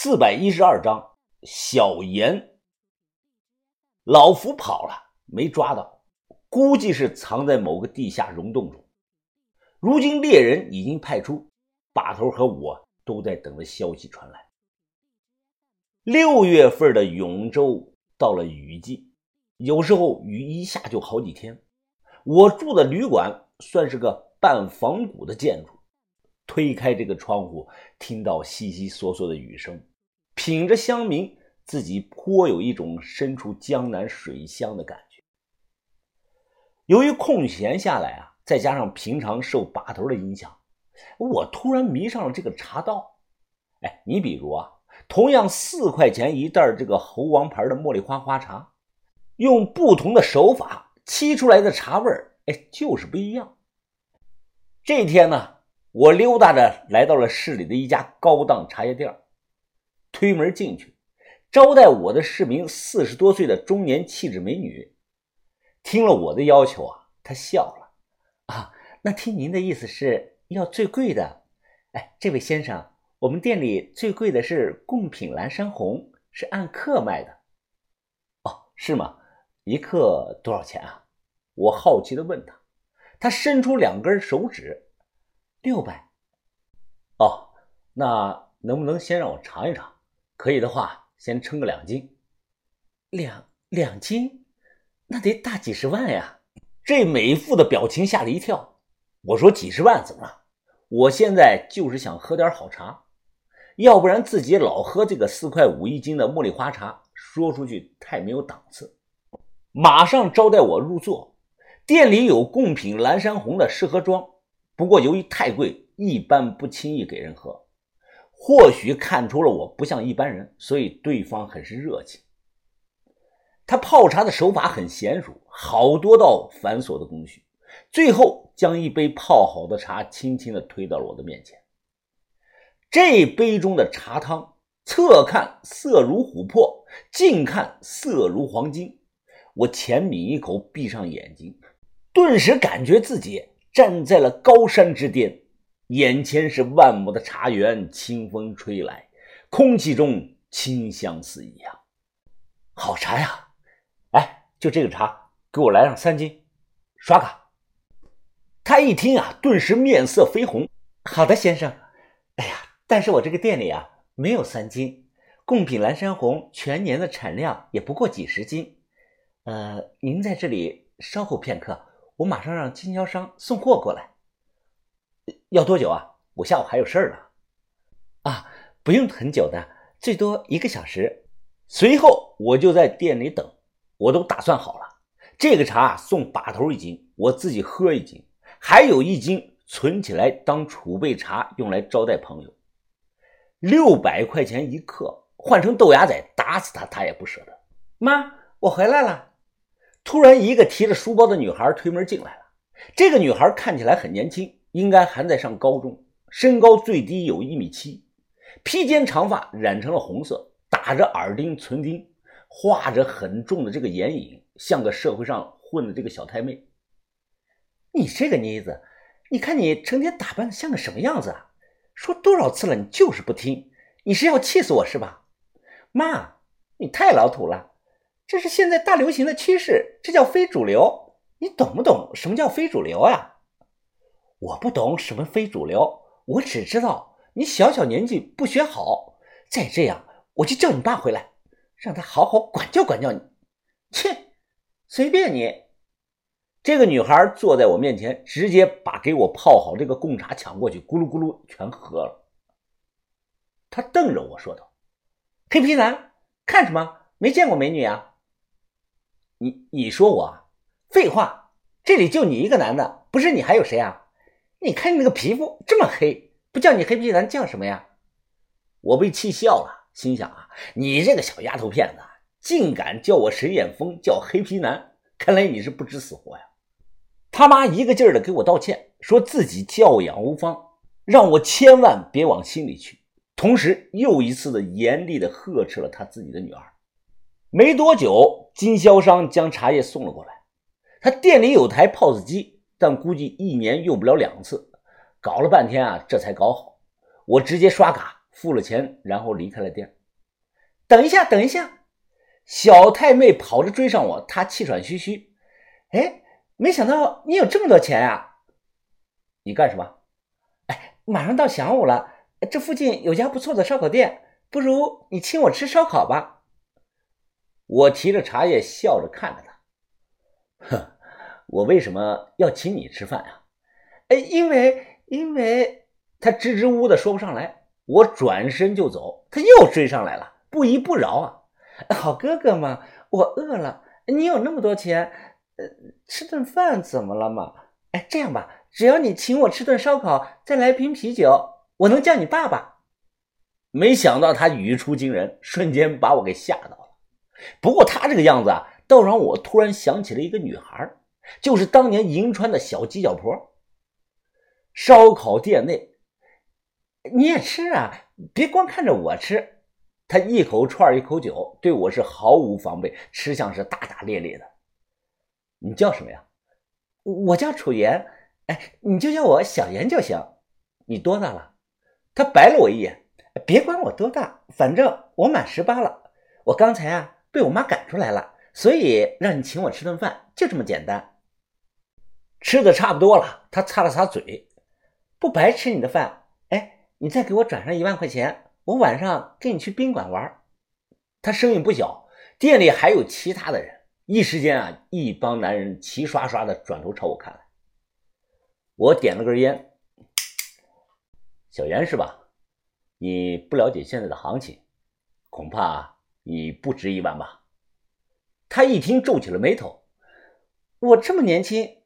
四百一十二章，小严。老福跑了，没抓到，估计是藏在某个地下溶洞中。如今猎人已经派出，把头和我都在等着消息传来。六月份的永州到了雨季，有时候雨一下就好几天。我住的旅馆算是个半仿古的建筑。推开这个窗户，听到悉悉嗦嗦的雨声，品着香茗，自己颇有一种身处江南水乡的感觉。由于空闲下来啊，再加上平常受把头的影响，我突然迷上了这个茶道。哎，你比如啊，同样四块钱一袋这个猴王牌的茉莉花花茶，用不同的手法沏出来的茶味儿，哎，就是不一样。这天呢。我溜达着来到了市里的一家高档茶叶店，推门进去，招待我的是名四十多岁的中年气质美女。听了我的要求啊，她笑了：“啊，那听您的意思是要最贵的？哎，这位先生，我们店里最贵的是贡品蓝山红，是按克卖的。哦，是吗？一克多少钱啊？”我好奇的问他。他伸出两根手指。六百，哦，那能不能先让我尝一尝？可以的话，先称个两斤。两两斤，那得大几十万呀！这美妇的表情吓了一跳。我说几十万怎么了？我现在就是想喝点好茶，要不然自己老喝这个四块五一斤的茉莉花茶，说出去太没有档次。马上招待我入座，店里有贡品蓝山红的适合装。不过由于太贵，一般不轻易给人喝。或许看出了我不像一般人，所以对方很是热情。他泡茶的手法很娴熟，好多道繁琐的工序，最后将一杯泡好的茶轻轻地推到了我的面前。这杯中的茶汤，侧看色如琥珀，近看色如黄金。我浅抿一口，闭上眼睛，顿时感觉自己。站在了高山之巅，眼前是万亩的茶园，清风吹来，空气中清香四溢啊！好茶呀！哎，就这个茶，给我来上三斤，刷卡。他一听啊，顿时面色绯红。好的，先生。哎呀，但是我这个店里啊，没有三斤，贡品蓝山红全年的产量也不过几十斤。呃，您在这里稍后片刻。我马上让经销商送货过来，要多久啊？我下午还有事儿呢。啊，不用很久的，最多一个小时。随后我就在店里等，我都打算好了，这个茶送把头一斤，我自己喝一斤，还有一斤存起来当储备茶用来招待朋友。六百块钱一克，换成豆芽仔，打死他他也不舍得。妈，我回来了。突然，一个提着书包的女孩推门进来了。这个女孩看起来很年轻，应该还在上高中，身高最低有一米七，披肩长发染成了红色，打着耳钉、唇钉，画着很重的这个眼影，像个社会上混的这个小太妹。你这个妮子，你看你成天打扮的像个什么样子啊？说多少次了，你就是不听。你是要气死我是吧？妈，你太老土了。这是现在大流行的趋势，这叫非主流。你懂不懂什么叫非主流啊？我不懂什么非主流，我只知道你小小年纪不学好，再这样我就叫你爸回来，让他好好管教管教你。切，随便你。这个女孩坐在我面前，直接把给我泡好这个贡茶抢过去，咕噜咕噜全喝了。她瞪着我说道：“黑皮男，看什么？没见过美女啊？”你你说我废话，这里就你一个男的，不是你还有谁啊？你看你那个皮肤这么黑，不叫你黑皮男叫什么呀？我被气笑了，心想啊，你这个小丫头片子，竟敢叫我沈眼峰叫黑皮男，看来你是不知死活呀！他妈一个劲儿的给我道歉，说自己教养无方，让我千万别往心里去，同时又一次的严厉的呵斥了他自己的女儿。没多久，经销商将茶叶送了过来。他店里有台 POS 机，但估计一年用不了两次。搞了半天啊，这才搞好。我直接刷卡付了钱，然后离开了店。等一下，等一下，小太妹跑着追上我，她气喘吁吁。哎，没想到你有这么多钱呀！你干什么？哎，马上到晌午了，这附近有家不错的烧烤店，不如你请我吃烧烤吧。我提着茶叶，笑着看着他。哼，我为什么要请你吃饭啊？哎，因为，因为他支支吾吾的说不上来。我转身就走，他又追上来了，不依不饶啊！好哥哥嘛，我饿了，你有那么多钱，呃，吃顿饭怎么了嘛？哎，这样吧，只要你请我吃顿烧烤，再来瓶啤酒，我能叫你爸爸。没想到他语出惊人，瞬间把我给吓到了。不过他这个样子啊，倒让我突然想起了一个女孩，就是当年银川的小鸡脚婆。烧烤店内，你也吃啊？别光看着我吃。他一口串一口酒，对我是毫无防备，吃相是大大咧咧的。你叫什么呀？我叫楚言。哎，你就叫我小言就行。你多大了？他白了我一眼。别管我多大，反正我满十八了。我刚才啊。被我妈赶出来了，所以让你请我吃顿饭，就这么简单。吃的差不多了，他擦了擦嘴，不白吃你的饭。哎，你再给我转上一万块钱，我晚上跟你去宾馆玩。他声音不小，店里还有其他的人。一时间啊，一帮男人齐刷刷的转头朝我看来。我点了根烟，小严是吧？你不了解现在的行情，恐怕。你不值一万吧？他一听皱起了眉头。我这么年轻，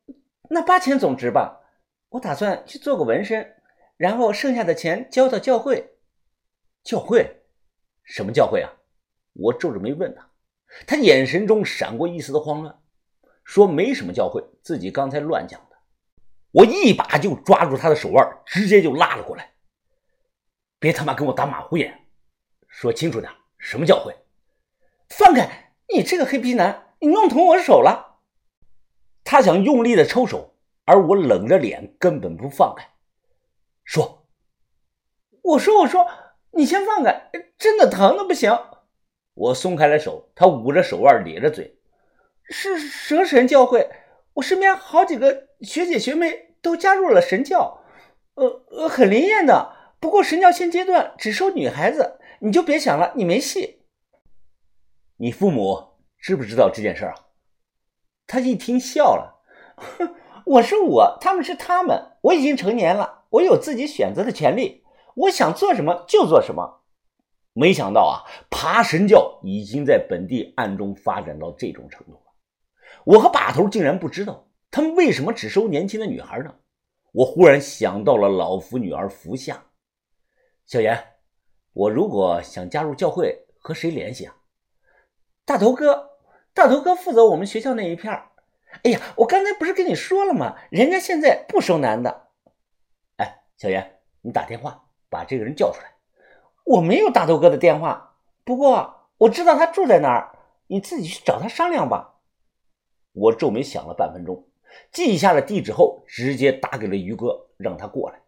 那八千总值吧？我打算去做个纹身，然后剩下的钱交到教会。教会？什么教会啊？我皱着眉问他。他眼神中闪过一丝的慌乱，说没什么教会，自己刚才乱讲的。我一把就抓住他的手腕，直接就拉了过来。别他妈跟我打马虎眼，说清楚点，什么教会？放开！你这个黑皮男，你弄疼我手了。他想用力的抽手，而我冷着脸，根本不放开。说，我说，我说，你先放开，真的疼的不行。我松开了手，他捂着手腕，咧着嘴。是蛇神教会，我身边好几个学姐学妹都加入了神教，呃呃，很灵验的。不过神教现阶段只收女孩子，你就别想了，你没戏。你父母知不知道这件事啊？他一听笑了，哼，我是我，他们是他们，我已经成年了，我有自己选择的权利，我想做什么就做什么。没想到啊，爬神教已经在本地暗中发展到这种程度了。我和把头竟然不知道，他们为什么只收年轻的女孩呢？我忽然想到了老福女儿福夏。小严，我如果想加入教会，和谁联系啊？大头哥，大头哥负责我们学校那一片哎呀，我刚才不是跟你说了吗？人家现在不收男的。哎，小严，你打电话把这个人叫出来。我没有大头哥的电话，不过我知道他住在哪儿，你自己去找他商量吧。我皱眉想了半分钟，记下了地址后，直接打给了于哥，让他过来。